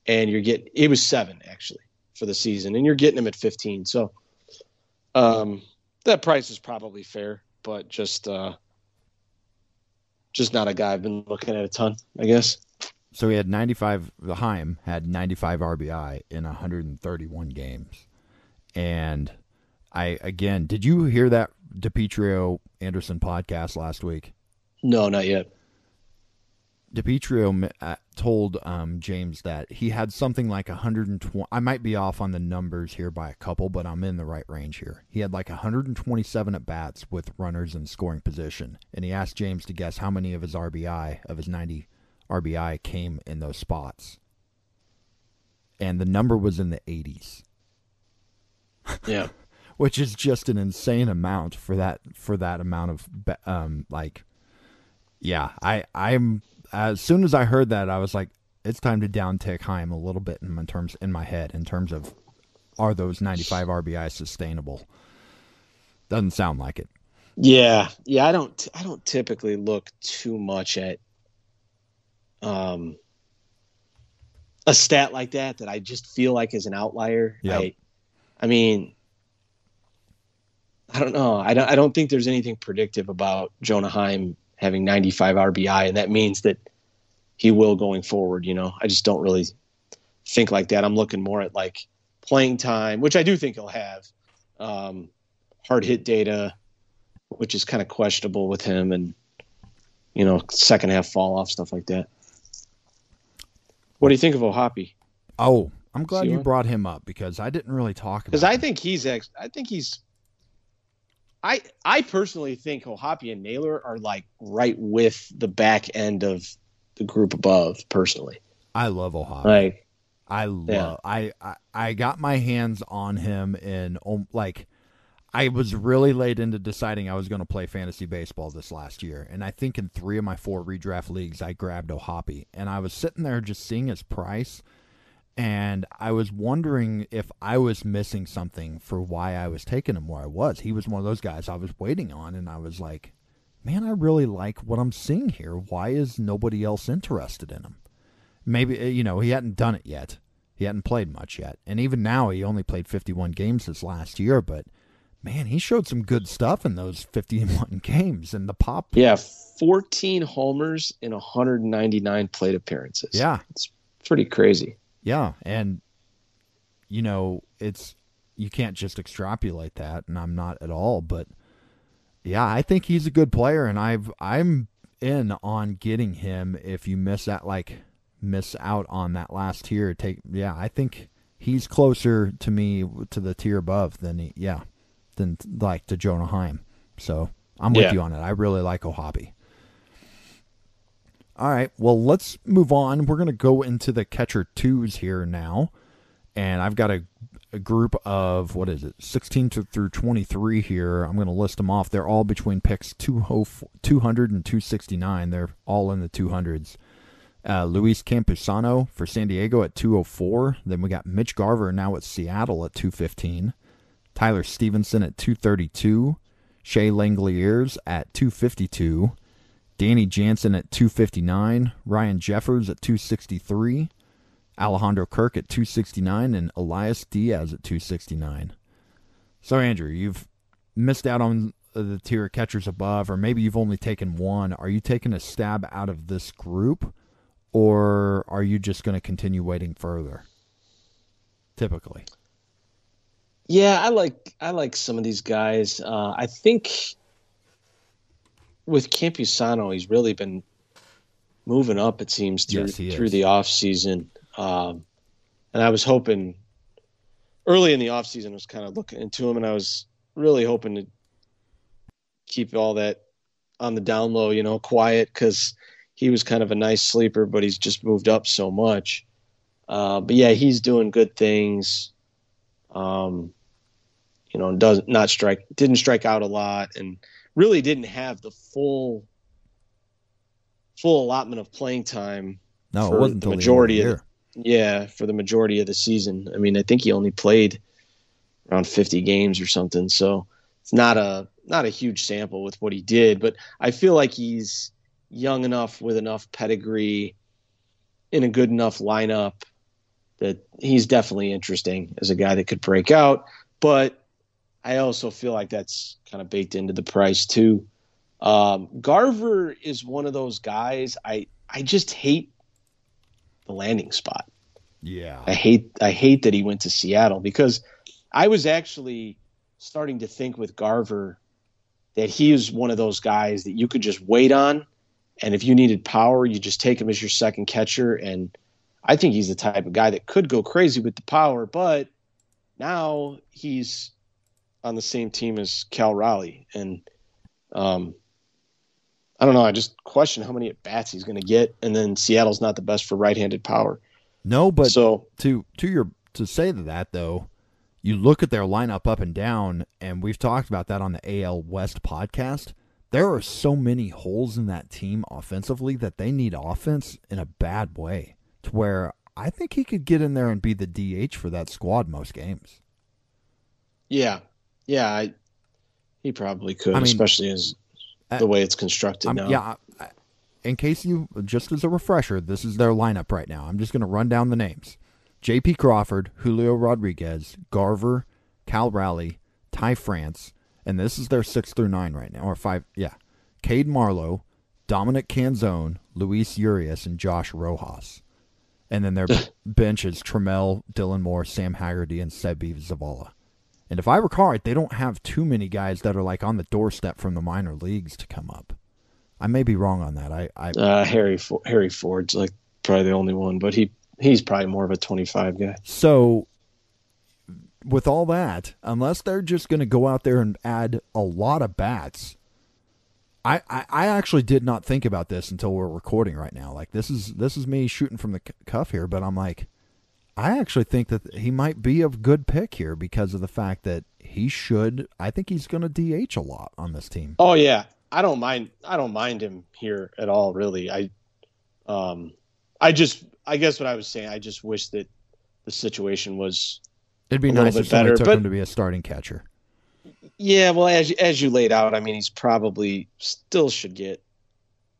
and you're getting. It was seven actually for the season, and you're getting him at 15. So, um, that price is probably fair, but just uh, just not a guy I've been looking at a ton, I guess. So he had 95. The Heim had 95 RBI in 131 games, and I again, did you hear that DiPietro Anderson podcast last week? No, not yet. DiPietro uh, told um, James that he had something like 120. I might be off on the numbers here by a couple, but I'm in the right range here. He had like 127 at bats with runners in scoring position, and he asked James to guess how many of his RBI of his 90 RBI came in those spots, and the number was in the 80s. Yeah, which is just an insane amount for that for that amount of um like. Yeah, I I'm as soon as I heard that, I was like, it's time to downtick Heim a little bit in terms in my head in terms of are those 95 RBI sustainable? Doesn't sound like it. Yeah, yeah. I don't. I don't typically look too much at um, a stat like that that I just feel like is an outlier. Yep. I, I mean, I don't know. I don't. I don't think there's anything predictive about Jonah Heim having 95 RBI, and that means that he will going forward. You know, I just don't really think like that. I'm looking more at like playing time, which I do think he'll have. Um, hard hit data, which is kind of questionable with him, and you know, second half fall off stuff like that. What do you think of O'Hoppe? Oh, I'm glad See you brought him up because I didn't really talk about. Because I him. think he's ex- I think he's. I I personally think O'Hoppe and Naylor are like right with the back end of the group above. Personally, I love O'Hoppe. like I love. Yeah. I, I I got my hands on him in um, like. I was really late into deciding I was going to play fantasy baseball this last year, and I think in three of my four redraft leagues I grabbed O'Hoppe, and I was sitting there just seeing his price, and I was wondering if I was missing something for why I was taking him where I was. He was one of those guys I was waiting on, and I was like, man, I really like what I'm seeing here. Why is nobody else interested in him? Maybe uh, you know he hadn't done it yet. He hadn't played much yet, and even now he only played 51 games this last year. But man, he showed some good stuff in those 51 games, and the pop. yeah, 14 homers in 199 plate appearances. Yeah, it's pretty crazy. Yeah, and you know it's you can't just extrapolate that, and I'm not at all. But yeah, I think he's a good player, and I've I'm in on getting him. If you miss that, like miss out on that last tier, take yeah, I think he's closer to me to the tier above than he, yeah, than like to Jonah Heim. So I'm with Yeah. you on it. I really like O'Hoppe. All right, well let's move on. We're gonna go into the catcher twos here now, and I've got a, a group of what is it, 16 to, through 23 here. I'm gonna list them off. They're all between picks 204 200 and 269. They're all in the 200s. Uh, Luis Campusano for San Diego at 204. Then we got Mitch Garver now at Seattle at 215. Tyler Stephenson at 232. Shea Langeliers at 252. Danny Jansen at 259. Ryan Jeffers at 263. Alejandro Kirk at 269. And Elias Diaz at 269. So, Andrew, you've missed out on the tier of catchers above, or maybe you've only taken one. Are you taking a stab out of this group, or are you just going to continue waiting further? Typically. Yeah, I like I like some of these guys. Uh, I think with Campusano, he's really been moving up. It seems through Yes, through the off season, um, and I was hoping early in the off season, I was kind of looking into him, and I was really hoping to keep all that on the down low, you know, quiet because he was kind of a nice sleeper, but he's just moved up so much. Uh, but yeah, he's doing good things. Um, you know, does not strike, didn't strike out a lot, and really didn't have the full full allotment of playing time. No, For it wasn't the the majority of of Yeah, for the majority of the season. I mean, I think he only played around 50 games or something, so it's not a not a huge sample with what he did, but I feel like he's young enough with enough pedigree in a good enough lineup that he's definitely interesting as a guy that could break out. But I also feel like that's kind of baked into the price too. Um, Garver is one of those guys. I I just hate the landing spot. year. I Yeah. hate I hate that he went to Seattle because I was actually starting to think with Garver that he is one of those guys that you could just wait on and if you needed power you just take him as your second catcher and I think he's the type of guy that could go crazy with the power but now he's on the same team as Cal Raleigh and um I don't know I just question how many at bats he's going to get and then Seattle's not the best for right-handed power No, but so to to your to say that though, you look at their lineup up and down, and we've talked about that on the AL West podcast. There are so many holes in that team offensively that they need offense in a bad way. To where I think he could get in there and be the DH for that squad most games. Yeah, yeah, I, he probably could, I mean, especially as uh, the way it's constructed I'm, now. yeah, I, in case you, just as a refresher, this is their lineup right now. I'm just going to run down the names J.P. Crawford, Julio Rodriguez, Garver, Cal Raleigh, Ty France, and this is their six through nine right now, or five. Yeah. Cade Marlowe, Dominic Canzone, Luis Urias, and Josh Rojas. And then their bench is Trammell, Dylan Moore, Sam Haggerty, and Seby Zavala. And if I recall right, they don't have too many guys that are like on the doorstep from the minor leagues to come up. I may be wrong on that. I, I uh, Harry Harry Ford's like probably the only one, but he he's probably more of a 25 guy. So with all that, unless they're just going to go out there and add a lot of bats, I, I, I actually did not think about this until we're recording right now. Like this is this is me shooting from the cuff here, but I'm like, I actually think that he might be a good pick here because of the fact that he should. I think he's going to DH a lot on this team. Oh yeah, I don't mind. I don't mind him here at all. Really, I, um, I just I guess what I was saying. I just wish that the situation was It'd be nice if better, took but, him to be a starting catcher. Yeah, well, as as you laid out, I mean, he's probably still should get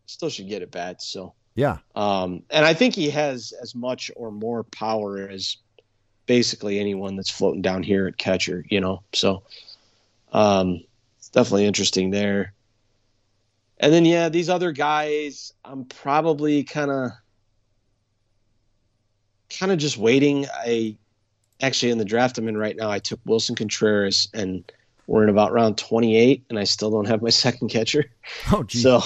still should get at bats. So yeah, um, and I think he has as much or more power as basically anyone that's floating down here at catcher. You know, so um, it's definitely interesting there. And then yeah, these other guys, I'm probably kind of kind of just waiting. I actually in the draft I'm in right now, I took Willson Contreras, and we're in about round 28, and I still don't have my second catcher. Oh, geez. so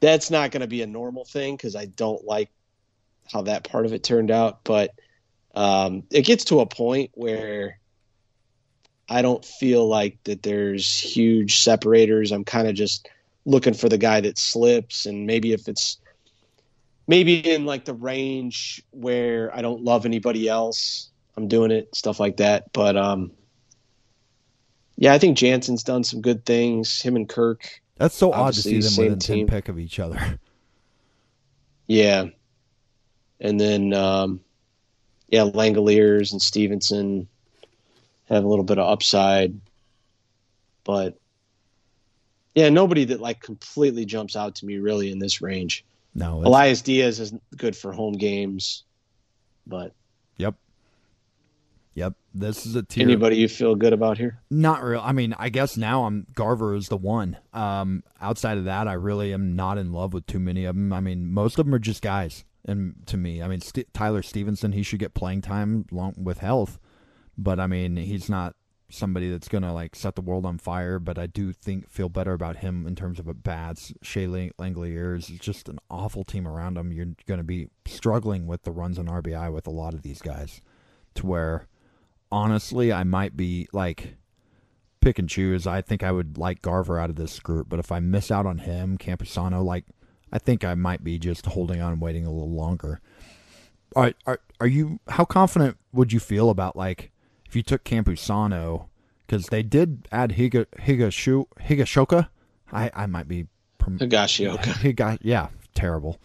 that's not going to be a normal thing because I don't like how that part of it turned out. But um, it gets to a point where I don't feel like that there's huge separators. I'm kind of just looking for the guy that slips, and maybe if it's maybe in like the range where I don't love anybody else, I'm doing it, stuff like that. But um, yeah, I think Jansen's done some good things. Him and Kirk. That's so odd to see them within team. ten pick of each other. Yeah, and then um, yeah, Langeliers and Stephenson have a little bit of upside, but yeah, nobody that like completely jumps out to me really in this range. No, Elias Diaz is good for home games, but Yep, this is a tier. Anybody you feel good about here? Not real. I mean, I guess now I'm Garver is the one. Um, outside of that, I really am not in love with too many of them. I mean, most of them are just guys. And to me, I mean, St- Tyler Stephenson, he should get playing time long with health, but I mean, he's not somebody that's gonna like set the world on fire. But I do think feel better about him in terms of a bats. Shea Langeliers is just an awful team around him. You're gonna be struggling with the runs on RBI with a lot of these guys, to where honestly, I might be like pick and choose. I think I would like Garver out of this group, but if I miss out on him, Campusano, like I think I might be just holding on, waiting a little longer. Right, are are you? How confident would you feel about like if you took Campusano? Because they did add Higa Higashu Higashoka. I I might be Higashioka. Higa, yeah, terrible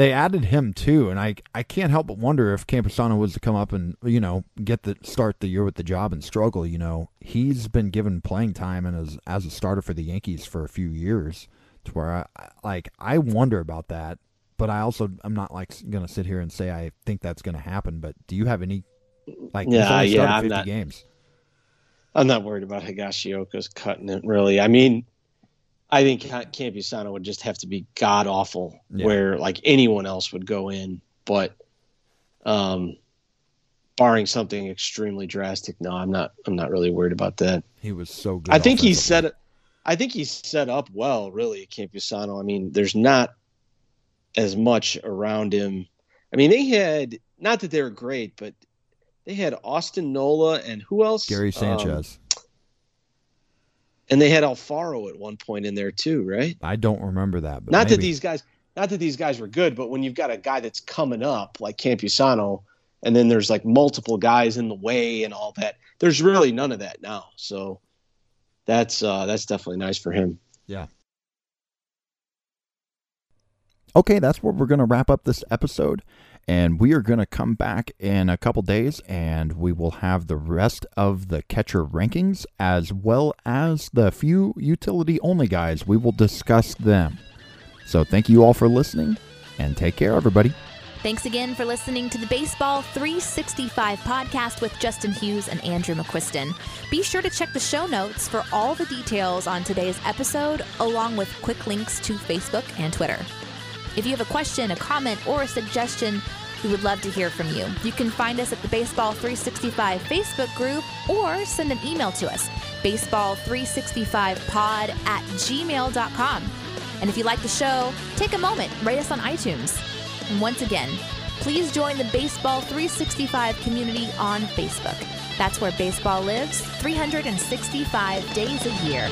they added him too, and I I can't help but wonder if Campusano was to come up and you know get the start the year with the job and struggle. You know, he's been given playing time and as as a starter for the Yankees for a few years, to where I like I wonder about that. But I also I'm not like gonna sit here and say I think that's gonna happen. But do you have any like yeah yeah I'm not, games? I'm not worried about Higashioka's cutting it really. I mean, I think Campusano would just have to be god awful, yeah. where like anyone else would go in. But, um, barring something extremely drastic, no, I'm not. I'm not really worried about that. He was so good. I think he's set. I think he's set up well, really, Campusano. I mean, there's not as much around him. I mean, they had not that they were great, but they had Austin Nola and who else? Gary Sanchez. Um, and they had Alfaro at one point in there too, right? I don't remember that. not maybe. that these guys, not that these guys were good, but when you've got a guy that's coming up like Campusano, and then there's like multiple guys in the way and all that. There's really none of that now. So that's uh, that's definitely nice for him. Yeah. Okay, that's where we're going to wrap up this episode. And we are going to come back in a couple days and we will have the rest of the catcher rankings as well as the few utility only guys. We will discuss them. So thank you all for listening and take care, everybody. Thanks again for listening to the Baseball 365 podcast with Justin Hughes and Andrew McQuiston. Be sure to check the show notes for all the details on today's episode, along with quick links to Facebook and Twitter. If you have a question, a comment, or a suggestion, we would love to hear from you. You can find us at the Baseball 365 Facebook group or send an email to us, baseball365pod at gmail.com. And if you like the show, take a moment, rate us on iTunes. And once again, please join the Baseball 365 community on Facebook. That's where baseball lives 365 days a year.